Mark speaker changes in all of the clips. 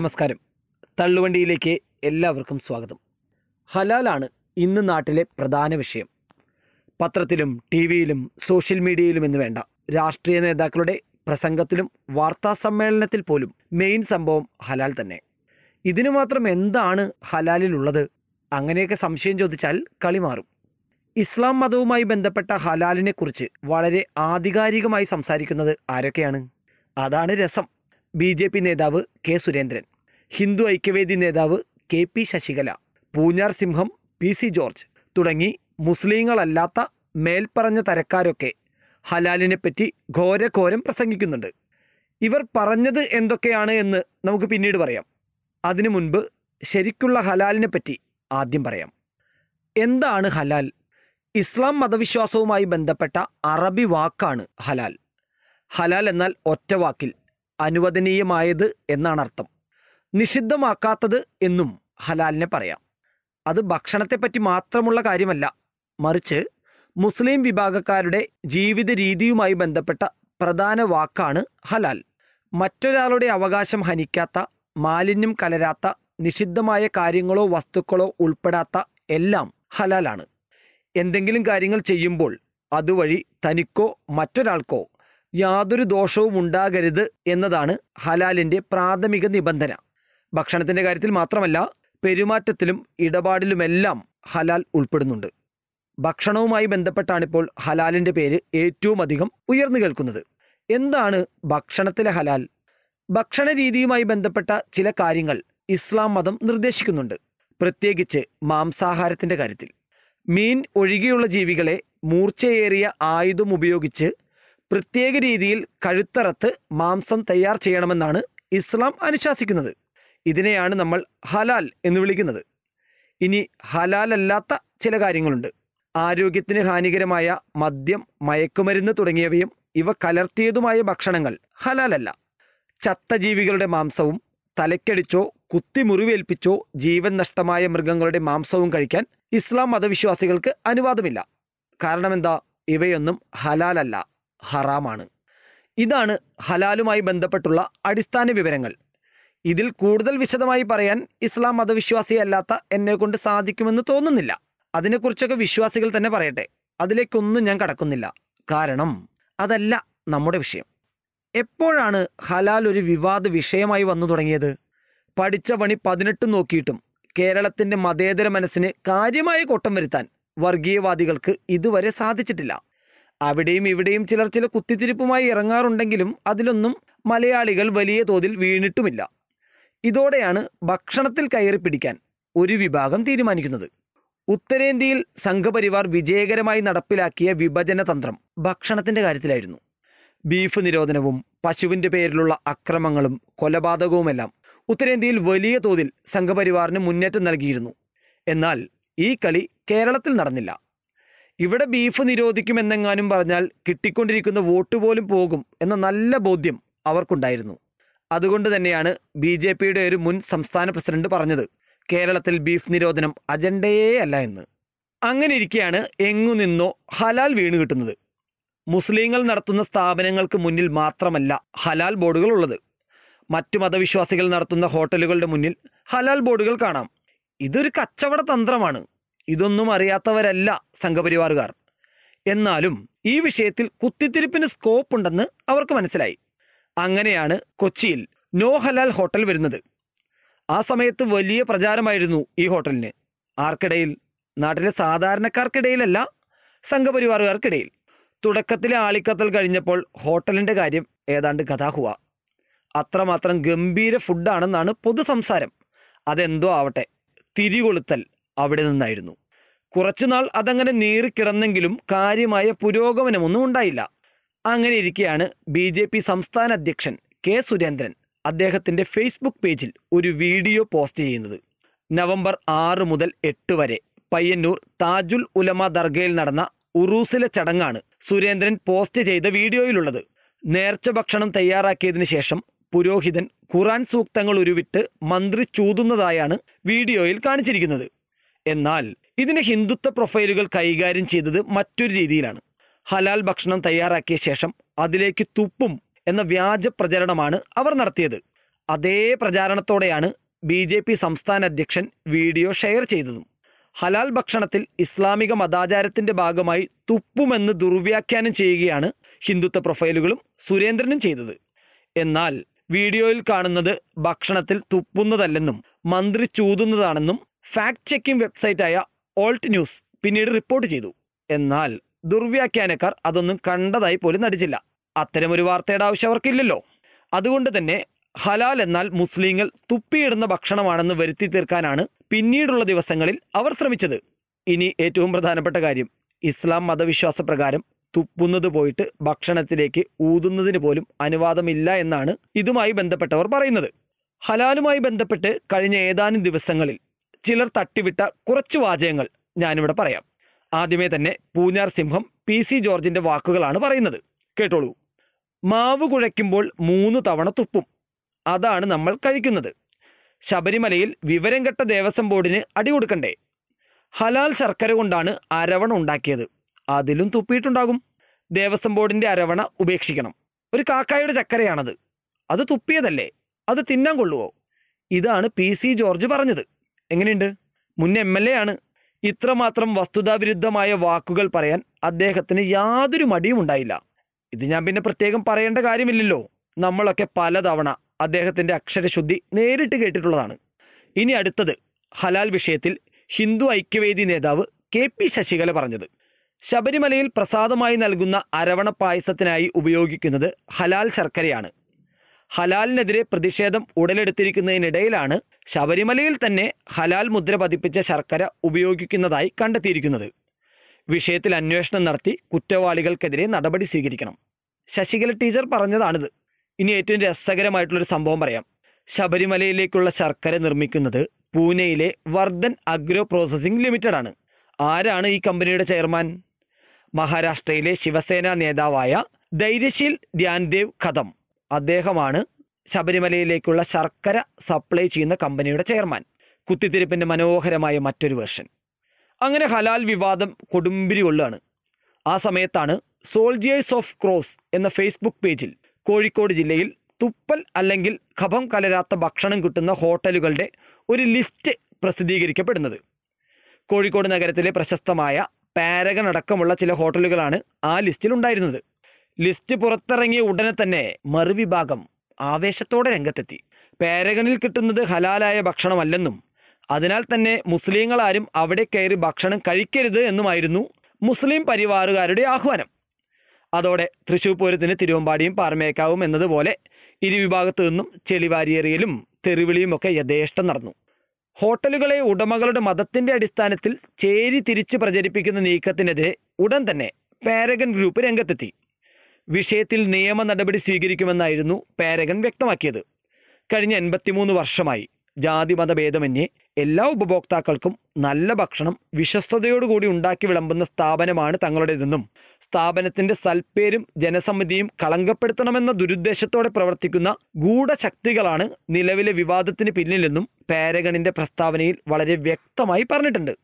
Speaker 1: നമസ്കാരം. തള്ളുവണ്ടിയിലേക്ക് എല്ലാവർക്കും സ്വാഗതം. ഹലാലാണ് ഇന്ന് നാട്ടിലെ പ്രധാന വിഷയം. പത്രത്തിലും ടി വിയിലും സോഷ്യൽ മീഡിയയിലും എന്ന് വേണ്ട. രാഷ്ട്രീയ നേതാക്കളുടെ പ്രസംഗത്തിലും വാർത്താ സമ്മേളനത്തിൽ പോലും മെയിൻ സംഭവം ഹലാൽ തന്നെ. ഇതിനു മാത്രം എന്താണ് ഹലാലിലുള്ളത് അങ്ങനെയൊക്കെ സംശയം ചോദിച്ചാൽ കളി മാറും. ഇസ്ലാം മതവുമായി ബന്ധപ്പെട്ട ഹലാലിനെക്കുറിച്ച് വളരെ ആധികാരികമായി സംസാരിക്കുന്നത് ആരൊക്കെയാണ്? അതാണ് രസം. ബി ജെ പി നേതാവ് കെ സുരേന്ദ്രൻ. ഹിന്ദു ഐക്യവേദി നേതാവ് കെ പി ശശികല പൂഞ്ഞാർ സിംഹം പി സി ജോർജ് തുടങ്ങി മുസ്ലിങ്ങളല്ലാത്ത മേൽപ്പറഞ്ഞ തരക്കാരൊക്കെ ഹലാലിനെപ്പറ്റി ഘോരഘോരം പ്രസംഗിക്കുന്നുണ്ട്. ഇവർ പറഞ്ഞത് എന്തൊക്കെയാണ് എന്ന് നമുക്ക് പിന്നീട് പറയാം. അതിനു മുൻപ് ശരിക്കുള്ള ഹലാലിനെപ്പറ്റി ആദ്യം പറയാം. എന്താണ് ഹലാൽ? ഇസ്ലാം മതവിശ്വാസവുമായി ബന്ധപ്പെട്ട അറബി വാക്കാണ് ഹലാൽ. ഹലാൽ എന്നാൽ ഒറ്റ വാക്കിൽ അനുവദനീയമായത് എന്നാണ് അർത്ഥം നിഷിദ്ധമാക്കാത്തത് എന്നും ഹലാലിനെ പറയാം. അത് ഭക്ഷണത്തെപ്പറ്റി മാത്രമുള്ള കാര്യമല്ല മറിച്ച് മുസ്ലിം വിഭാഗക്കാരുടെ ജീവിത രീതിയുമായി ബന്ധപ്പെട്ട പ്രധാന വാക്കാണ് ഹലാൽ. മറ്റൊരാളുടെ അവകാശം ഹനിക്കാത്ത മാലിന്യം കലരാത്ത നിഷിദ്ധമായ കാര്യങ്ങളോ വസ്തുക്കളോ ഉൾപ്പെടാത്ത എല്ലാം ഹലാലാണ്. എന്തെങ്കിലും കാര്യങ്ങൾ ചെയ്യുമ്പോൾ അതുവഴി തനിക്കോ മറ്റൊരാൾക്കോ യാതൊരു ദോഷവും ഉണ്ടാകരുത് എന്നതാണ് ഹലാലിന്റെ പ്രാഥമിക നിബന്ധന. ഭക്ഷണത്തിന്റെ കാര്യത്തിൽ മാത്രമല്ല പെരുമാറ്റത്തിലും ഇടപാടിലുമെല്ലാം ഹലാൽ ഉൾപ്പെടുന്നുണ്ട്. ഭക്ഷണവുമായി ബന്ധപ്പെട്ടാണിപ്പോൾ ഹലാലിന്റെ പേര് ഏറ്റവും അധികം ഉയർന്നു കേൾക്കുന്നത്. എന്താണ് ഭക്ഷണത്തിലെ ഹലാൽ? ഭക്ഷണ രീതിയുമായി ബന്ധപ്പെട്ട ചില കാര്യങ്ങൾ ഇസ്ലാം മതം നിർദ്ദേശിക്കുന്നുണ്ട്. പ്രത്യേകിച്ച് മാംസാഹാരത്തിന്റെ കാര്യത്തിൽ. മീൻ ഒഴികെയുള്ള ജീവികളെ മൂർച്ചയേറിയ ആയുധം ഉപയോഗിച്ച് പ്രത്യേക രീതിയിൽ കഴുത്തറത്ത് മാംസം തയ്യാർ ചെയ്യണമെന്നാണ് ഇസ്ലാം അനുശാസിക്കുന്നത്. ഇതിനെയാണ് നമ്മൾ ഹലാൽ എന്ന് വിളിക്കുന്നത്. ഇനി ഹലാലല്ലാത്ത ചില കാര്യങ്ങളുണ്ട്. ആരോഗ്യത്തിന് ഹാനികരമായ മദ്യം മയക്കുമരുന്ന് തുടങ്ങിയവയും ഇവ കലർത്തിയതുമായ ഭക്ഷണങ്ങൾ ഹലാലല്ല. ചത്ത ജീവികളുടെ മാംസവും തലക്കടിച്ചോ കുത്തി മുറിവേൽപ്പിച്ചോ ജീവൻ നഷ്ടമായ മൃഗങ്ങളുടെ മാംസവും കഴിക്കാൻ ഇസ്ലാം മതവിശ്വാസികൾക്ക് അനുവാദമില്ല. കാരണം എന്താ ഇവയൊന്നും ഹലാലല്ല ഹറാമാണ്. ഇതാണ് ഹലാലുമായി ബന്ധപ്പെട്ടുള്ള അടിസ്ഥാന വിവരങ്ങൾ. ഇതിൽ കൂടുതൽ വിശദമായി പറയാൻ ഇസ്ലാം മതവിശ്വാസിയല്ലാത്ത എന്നെ കൊണ്ട് സാധിക്കുമെന്ന് തോന്നുന്നില്ല. അതിനെക്കുറിച്ചൊക്കെ വിശ്വാസികൾ തന്നെ പറയട്ടെ. അതിലേക്കൊന്നും ഞാൻ കടക്കുന്നില്ല. കാരണം അതല്ല നമ്മുടെ വിഷയം. എപ്പോഴാണ് ഹലാൽ ഒരു വിവാദ വിഷയമായി വന്നു തുടങ്ങിയത്? പഠിച്ച പണി പതിനെട്ട് നോക്കിയിട്ടും കേരളത്തിന്റെ മതേതര മനസ്സിന് കാര്യമായ കോട്ടം വരുത്താൻ വർഗീയവാദികൾക്ക് ഇതുവരെ സാധിച്ചിട്ടില്ല. അവിടെയും ഇവിടെയും ചിലർ ചില കുത്തിത്തിരിപ്പുമായി ഇറങ്ങാറുണ്ടെങ്കിലും അതിലൊന്നും മലയാളികൾ വലിയ തോതിൽ വീണിട്ടുമില്ല. ഇതോടെയാണ് ഭക്ഷണത്തിൽ കയറി പിടിക്കാൻ ഒരു വിഭാഗം തീരുമാനിക്കുന്നത്. ഉത്തരേന്ത്യയിൽ സംഘപരിവാർ വിജയകരമായി നടപ്പിലാക്കിയ വിഭജന തന്ത്രം ഭക്ഷണത്തിന്റെ കാര്യത്തിലായിരുന്നു. ബീഫ് നിരോധനവും പശുവിന്റെ പേരിലുള്ള അക്രമങ്ങളും കൊലപാതകവുമെല്ലാം ഉത്തരേന്ത്യയിൽ വലിയ തോതിൽ സംഘപരിവാറിന് മുന്നേറ്റം നൽകിയിരുന്നു. എന്നാൽ ഈ കളി കേരളത്തിൽ നടന്നില്ല. ഇവിടെ ബീഫ് നിരോധിക്കുമെന്നെങ്ങാനും പറഞ്ഞാൽ കിട്ടിക്കൊണ്ടിരിക്കുന്ന വോട്ട് പോലും പോകും എന്ന നല്ല ബോധ്യം അവർക്കുണ്ടായിരുന്നു. അതുകൊണ്ട് തന്നെയാണ് ബി ജെ പിയുടെ ഒരു മുൻ സംസ്ഥാന പ്രസിഡന്റ് പറഞ്ഞത്. കേരളത്തിൽ ബീഫ് നിരോധനം അജണ്ടയേ അല്ല എന്ന്. അങ്ങനെ ഇരിക്കെയാണ് എങ്ങു നിന്നോ ഹലാൽ വീണ് കിട്ടുന്നത്. മുസ്ലിങ്ങൾ നടത്തുന്ന സ്ഥാപനങ്ങൾക്ക് മുന്നിൽ മാത്രമല്ല ഹലാൽ ബോർഡുകൾ ഉള്ളത് മറ്റു മതവിശ്വാസികൾ നടത്തുന്ന ഹോട്ടലുകളുടെ മുന്നിൽ ഹലാൽ ബോർഡുകൾ കാണാം. ഇതൊരു കച്ചവട തന്ത്രമാണ്. ഇതൊന്നും അറിയാത്തവരല്ല സംഘപരിവാറുകാർ. എന്നാലും ഈ വിഷയത്തിൽ കുത്തിത്തിരിപ്പിന് സ്കോപ്പ് ഉണ്ടെന്ന് അവർക്ക് മനസ്സിലായി. അങ്ങനെയാണ് കൊച്ചിയിൽ നോ ഹലാൽ ഹോട്ടൽ വരുന്നത്. ആ സമയത്ത് വലിയ പ്രചാരമായിരുന്നു ഈ ഹോട്ടലിന്. ആർക്കിടയിൽ നാട്ടിലെ സാധാരണക്കാർക്കിടയിലല്ല സംഘപരിവാറുകാർക്കിടയിൽ. തുടക്കത്തിലെ ആളിക്കത്തൽ കഴിഞ്ഞപ്പോൾ ഹോട്ടലിന്റെ കാര്യം ഏതാണ്ട് കഥാഹുവ അത്രമാത്രം ഗംഭീര ഫുഡാണെന്നാണ് പൊതു സംസാരം അതെന്തോ ആവട്ടെ തിരികൊളുത്തൽ അവിടെ നിന്നായിരുന്നു. കുറച്ചുനാൾ അതങ്ങനെ നീറിക്കിടന്നെങ്കിലും കാര്യമായ പുരോഗമനമൊന്നും ഉണ്ടായില്ല. അങ്ങനെ ഇരിക്കെയാണ് ബി ജെ പി സംസ്ഥാന അധ്യക്ഷൻ കെ സുരേന്ദ്രൻ അദ്ദേഹത്തിന്റെ ഫേസ്ബുക്ക് പേജിൽ ഒരു വീഡിയോ പോസ്റ്റ് ചെയ്യുന്നത്. നവംബർ ആറ് മുതൽ എട്ട് വരെ പയ്യന്നൂർ താജുൽ ഉലമ ദർഗയിൽ നടന്ന ഉറൂസിലെ ചടങ്ങാണ് സുരേന്ദ്രൻ പോസ്റ്റ് ചെയ്ത വീഡിയോയിലുള്ളത്. നേർച്ച ഭക്ഷണം തയ്യാറാക്കിയതിനു ശേഷം പുരോഹിതൻ ഖുറാൻ സൂക്തങ്ങൾ ഉരുവിട്ട് മന്ത്രി ചൂതുന്നതായാണ് വീഡിയോയിൽ കാണിച്ചിരിക്കുന്നത്. എന്നാൽ ഇതിന് ഹിന്ദുത്വ പ്രൊഫൈലുകൾ കൈകാര്യം ചെയ്തത് മറ്റൊരു രീതിയിലാണ്. ഹലാൽ ഭക്ഷണം തയ്യാറാക്കിയ ശേഷം അതിലേക്ക് തുപ്പും എന്ന വ്യാജ പ്രചരണമാണ് അവർ നടത്തിയത്. അതേ പ്രചാരണത്തോടെയാണ് ബി ജെ പി സംസ്ഥാന അധ്യക്ഷൻ വീഡിയോ ഷെയർ ചെയ്തതും. ഹലാൽ ഭക്ഷണത്തിൽ ഇസ്ലാമിക മതാചാരത്തിന്റെ ഭാഗമായി തുപ്പുമെന്ന് ദുർവ്യാഖ്യാനം ചെയ്യുകയാണ് ഹിന്ദുത്വ പ്രൊഫൈലുകളും സുരേന്ദ്രനും ചെയ്തത്. എന്നാൽ വീഡിയോയിൽ കാണുന്നത് ഭക്ഷണത്തിൽ തുപ്പുന്നതല്ലെന്നും മന്ത്രി ചൂതുന്നതാണെന്നും ഫാക്ട് ചെക്കിംഗ് വെബ്സൈറ്റായ ഓൾട്ട് ന്യൂസ് പിന്നീട് റിപ്പോർട്ട് ചെയ്തു. എന്നാൽ ദുർവ്യാഖ്യാനക്കാർ അതൊന്നും കണ്ടതായി പോലും നടിച്ചില്ല. അത്തരമൊരു വാർത്തയുടെ ആവശ്യം അവർക്കില്ലല്ലോ അതുകൊണ്ട് തന്നെ ഹലാൽ എന്നാൽ മുസ്ലിങ്ങൾ തുപ്പിയിടുന്ന ഭക്ഷണമാണെന്ന് വരുത്തി തീർക്കാനാണ് പിന്നീടുള്ള ദിവസങ്ങളിൽ അവർ ശ്രമിച്ചത്. ഇനി ഏറ്റവും പ്രധാനപ്പെട്ട കാര്യം ഇസ്ലാം മതവിശ്വാസ പ്രകാരം തുപ്പുന്നത് പോയിട്ട് ഭക്ഷണത്തിലേക്ക് ഊതുന്നതിന് പോലും അനുവാദമില്ല എന്നാണ് ഇതുമായി ബന്ധപ്പെട്ടവർ പറയുന്നത്. ഹലാലുമായി ബന്ധപ്പെട്ട് കഴിഞ്ഞ ഏതാനും ദിവസങ്ങളിൽ ചിലർ തട്ടിവിട്ട കുറച്ച് വാചകങ്ങൾ ഞാനിവിടെ പറയാം. ആദ്യമേ തന്നെ പൂഞ്ഞാർ സിംഹം പി സി ജോർജിന്റെ വാക്കുകളാണ് പറയുന്നത്. കേട്ടോളൂ. മാവ് കുഴയ്ക്കുമ്പോൾ മൂന്ന് തവണ തുപ്പും. അതാണ് നമ്മൾ കഴിക്കുന്നത്. ശബരിമലയിൽ വിവരം കെട്ട ദേവസ്വം ബോർഡിന് അടി കൊടുക്കണ്ടേ? ഹലാൽ ശർക്കര കൊണ്ടാണ് അരവണ ഉണ്ടാക്കിയത്. അതിലും തുപ്പിയിട്ടുണ്ടാകും. ദേവസ്വം ബോർഡിന്റെ അരവണ ഉപേക്ഷിക്കണം. ഒരു കാക്കായുടെ ചക്കരയാണത്. അത് തുപ്പിയതല്ലേ? അത് തിന്നാൻ കൊള്ളുവോ? ഇതാണ് പി സി ജോർജ് പറഞ്ഞത്. എങ്ങനെയുണ്ട്? മുൻ എം എൽ എ ആണ്. ഇത്രമാത്രം വസ്തുതാവിരുദ്ധമായ വാക്കുകൾ പറയാൻ അദ്ദേഹത്തിന് യാതൊരു മടിയും ഉണ്ടായില്ല. ഇത് ഞാൻ പിന്നെ പ്രത്യേകം പറയേണ്ട കാര്യമില്ലല്ലോ. നമ്മളൊക്കെ പലതവണ അദ്ദേഹത്തിന്റെ അക്ഷരശുദ്ധി നേരിട്ട് കേട്ടിട്ടുള്ളതാണ്. ഇനി അടുത്തത് ഹലാൽ വിഷയത്തിൽ ഹിന്ദു ഐക്യവേദി നേതാവ് കെ പി ശശികല പറഞ്ഞത്. ശബരിമലയിൽ പ്രസാദമായി നൽകുന്ന അരവണ പായസത്തിനായി ഉപയോഗിക്കുന്നത് ഹലാൽ ശർക്കരയാണ്. ഹലാലിനെതിരെ പ്രതിഷേധം ഉടലെടുത്തിരിക്കുന്നതിനിടയിലാണ് ശബരിമലയിൽ തന്നെ ഹലാൽ മുദ്ര പതിപ്പിച്ച ശർക്കര ഉപയോഗിക്കുന്നതായി കണ്ടെത്തിയിരിക്കുന്നത്. വിഷയത്തിൽ അന്വേഷണം നടത്തി കുറ്റവാളികൾക്കെതിരെ നടപടി സ്വീകരിക്കണം. ശശികല ടീച്ചർ പറഞ്ഞതാണിത്. ഇനി ഏറ്റവും രസകരമായിട്ടുള്ളൊരു സംഭവം പറയാം. ശബരിമലയിലേക്കുള്ള ശർക്കര നിർമ്മിക്കുന്നത് പൂനെയിലെ വർദ്ധൻ അഗ്രോ പ്രോസസ്സിംഗ് ലിമിറ്റഡ് ആണ് ആരാണ് ഈ കമ്പനിയുടെ ചെയർമാൻ? മഹാരാഷ്ട്രയിലെ ശിവസേന നേതാവായ ധൈര്യശീൽ ധ്യാൻദേവ് കഥം. അദ്ദേഹമാണ് ശബരിമലയിലേക്കുള്ള ശർക്കര സപ്ലൈ ചെയ്യുന്ന കമ്പനിയുടെ ചെയർമാൻ കുത്തിത്തിരിപ്പിന്റെ മനോഹരമായ മറ്റൊരു വേർഷൻ അങ്ങനെ ഹലാൽ വിവാദം കൊടുമ്പിരി കൊള്ളുകയാണ് ആ സമയത്താണ് സോൾജിയേഴ്സ് ഓഫ് ക്രോസ് എന്ന ഫേസ്ബുക്ക് പേജിൽ കോഴിക്കോട് ജില്ലയിൽ തുപ്പൽ അല്ലെങ്കിൽ ഖഭം കലരാത്ത ഭക്ഷണം കിട്ടുന്ന ഹോട്ടലുകളുടെ ഒരു ലിസ്റ്റ് പ്രസിദ്ധീകരിക്കപ്പെടുന്നത്. കോഴിക്കോട് നഗരത്തിലെ പ്രശസ്തമായ പാരഗൺ അടക്കമുള്ള ചില ഹോട്ടലുകളാണ് ആ ലിസ്റ്റിൽ ഉണ്ടായിരുന്നത്. ലിസ്റ്റ് പുറത്തിറങ്ങിയ ഉടനെ തന്നെ മറുവിഭാഗം ആവേശത്തോടെ രംഗത്തെത്തി. പാരഗണിൽ കിട്ടുന്നത് ഹലാലായ ഭക്ഷണമല്ലെന്നും അതിനാൽ തന്നെ മുസ്ലിങ്ങളാരും അവിടെ കയറി ഭക്ഷണം കഴിക്കരുത് എന്നുമായിരുന്നു മുസ്ലിം പരിവാറുകാരുടെ ആഹ്വാനം. അതോടെ തൃശൂർ പൂരത്തിന് തിരുവമ്പാടിയും പാറമേക്കാവും എന്നതുപോലെ ഇരുവിഭാഗത്തു നിന്നും ചെളിവാരിയേറിയലും തെറിവിളിയുമൊക്കെ യഥേഷ്ടം നടന്നു. ഹോട്ടലുകളെ ഉടമകളുടെ മതത്തിന്റെ അടിസ്ഥാനത്തിൽ ചേരി തിരിച്ച് പ്രചരിപ്പിക്കുന്ന നീക്കത്തിനെതിരെ ഉടൻ തന്നെ പാരഗൺ ഗ്രൂപ്പ് രംഗത്തെത്തി. വിഷയത്തിൽ നിയമ നടപടി സ്വീകരിക്കുമെന്നായിരുന്നു പാരഗൺ വ്യക്തമാക്കിയത്. കഴിഞ്ഞ എൺപത്തിമൂന്ന് വർഷമായി ജാതി മതഭേദമന്യേ എല്ലാ ഉപഭോക്താക്കൾക്കും നല്ല ഭക്ഷണം വിശ്വസ്തയോടുകൂടി ഉണ്ടാക്കി വിളമ്പുന്ന സ്ഥാപനമാണ് തങ്ങളുടേതെന്നും സ്ഥാപനത്തിന്റെ സൽപ്പേരും ജനസമ്മതിയും കളങ്കപ്പെടുത്തണമെന്ന ദുരുദ്ദേശത്തോടെ പ്രവർത്തിക്കുന്ന ഗൂഢശക്തികളാണ് നിലവിലെ വിവാദത്തിന് പിന്നിലെന്നും പാരഗണിന്റെ പ്രസ്താവനയിൽ വളരെ വ്യക്തമായി പറഞ്ഞിട്ടുണ്ട്.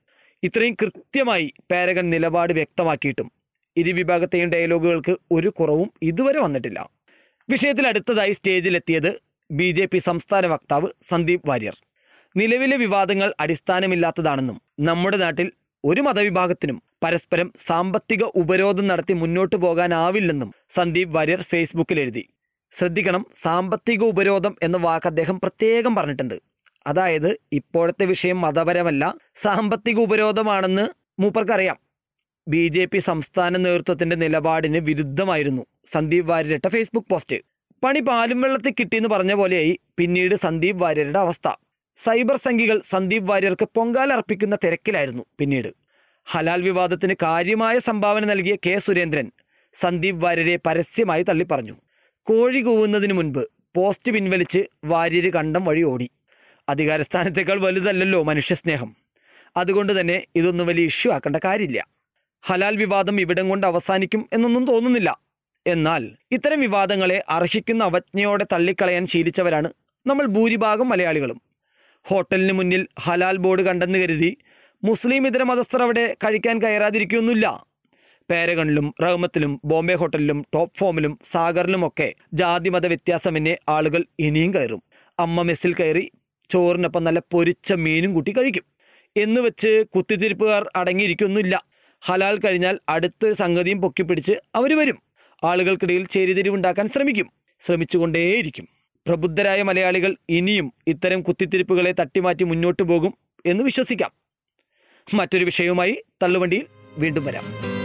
Speaker 1: ഇത്രയും കൃത്യമായി പാരഗൺ നിലപാട് വ്യക്തമാക്കിയിട്ടും ഇരുവിഭാഗത്തെയും ഡയലോഗുകൾക്ക് ഒരു കുറവും ഇതുവരെ വന്നിട്ടില്ല. വിഷയത്തിൽ അടുത്തതായി സ്റ്റേജിലെത്തിയത് ബി ജെ പി സംസ്ഥാന വക്താവ് സന്ദീപ് വാര്യർ. നിലവിലെ വിവാദങ്ങൾ അടിസ്ഥാനമില്ലാത്തതാണെന്നും നമ്മുടെ നാട്ടിൽ ഒരു മതവിഭാഗത്തിനും പരസ്പരം സാമ്പത്തിക ഉപരോധം നടത്തി മുന്നോട്ടു പോകാനാവില്ലെന്നും സന്ദീപ് വാര്യർ ഫേസ്ബുക്കിൽ എഴുതി ശ്രദ്ധിക്കണം സാമ്പത്തിക ഉപരോധം എന്ന വാക്ക് അദ്ദേഹം പ്രത്യേകം പറഞ്ഞിട്ടുണ്ട്. അതായത് ഇപ്പോഴത്തെ വിഷയം മതപരമല്ല സാമ്പത്തിക ഉപരോധമാണെന്ന് മൂപ്പർക്കറിയാം. ബി ജെ പി സംസ്ഥാന നേതൃത്വത്തിന്റെ നിലപാടിന് വിരുദ്ധമായിരുന്നു. സന്ദീപ് വാര്യരിട്ട ഫേസ്ബുക്ക് പോസ്റ്റ്. പണി പാലും വെള്ളത്തിൽ കിട്ടിയെന്ന് പറഞ്ഞ പോലെയായി പിന്നീട് സന്ദീപ് വാര്യരുടെ അവസ്ഥ. സൈബർ സംഘികൾ സന്ദീപ് വാര്യർക്ക് പൊങ്കാല അർപ്പിക്കുന്ന തിരക്കിലായിരുന്നു പിന്നീട്. ഹലാൽ വിവാദത്തിന് കാര്യമായ സംഭാവന നൽകിയ കെ സുരേന്ദ്രൻ സന്ദീപ് വാര്യരെ പരസ്യമായി തള്ളിപ്പറഞ്ഞു. കോഴി കൂവുന്നതിന് മുൻപ് പോസ്റ്റ് പിൻവലിച്ച് വാര്യര് കണ്ടം വഴി ഓടി. അധികാരസ്ഥാനത്തേക്കാൾ വലുതല്ലല്ലോ മനുഷ്യസ്നേഹം. അതുകൊണ്ട് തന്നെ ഇതൊന്നും വലിയ ഇഷ്യൂ ആക്കേണ്ട കാര്യമില്ല. ഹലാൽ വിവാദം ഇവിടം കൊണ്ട് അവസാനിക്കും എന്നൊന്നും തോന്നുന്നില്ല. എന്നാൽ ഇത്തരം വിവാദങ്ങളെ അർഹിക്കുന്ന അവജ്ഞയോടെ തള്ളിക്കളയാൻ ശീലിച്ചവരാണ് നമ്മൾ ഭൂരിഭാഗം മലയാളികളും. ഹോട്ടലിന് മുന്നിൽ ഹലാൽ ബോർഡ് കണ്ടെന്ന് കരുതി മുസ്ലിം ഇതര മതസ്ഥർ അവിടെ കഴിക്കാൻ കയറാതിരിക്കുകയൊന്നുമില്ല പേരഗണിലും റഹ്മത്തിലും ബോംബെ ഹോട്ടലിലും ടോപ്പ് ഫോമിലും സാഗറിലുമൊക്കെ ജാതി മത വ്യത്യാസമെന്നെ ആളുകൾ ഇനിയും കയറും. അമ്മ മെസ്സിൽ കയറി ചോറിനൊപ്പം നല്ല പൊരിച്ച മീനും കൂട്ടി കഴിക്കും. എന്ന് വെച്ച് കുത്തിത്തിരിപ്പുകാർ അടങ്ങിയിരിക്കൊന്നുമില്ല. ഹലാൽ കഴിഞ്ഞാൽ അടുത്ത സംഗതിയും പൊക്കിപ്പിടിച്ച് അവർ വരും. ആളുകൾക്കിടയിൽ ചേരിതിരിവുണ്ടാക്കാൻ ശ്രമിക്കും. ശ്രമിച്ചുകൊണ്ടേയിരിക്കും. പ്രബുദ്ധരായ മലയാളികൾ ഇനിയും ഇത്തരം കുത്തിത്തിരിപ്പുകളെ തട്ടിമാറ്റി മുന്നോട്ടു പോകും എന്ന് വിശ്വസിക്കാം. മറ്റൊരു വിഷയവുമായി തള്ളുവണ്ടിയിൽ വീണ്ടും വരാം.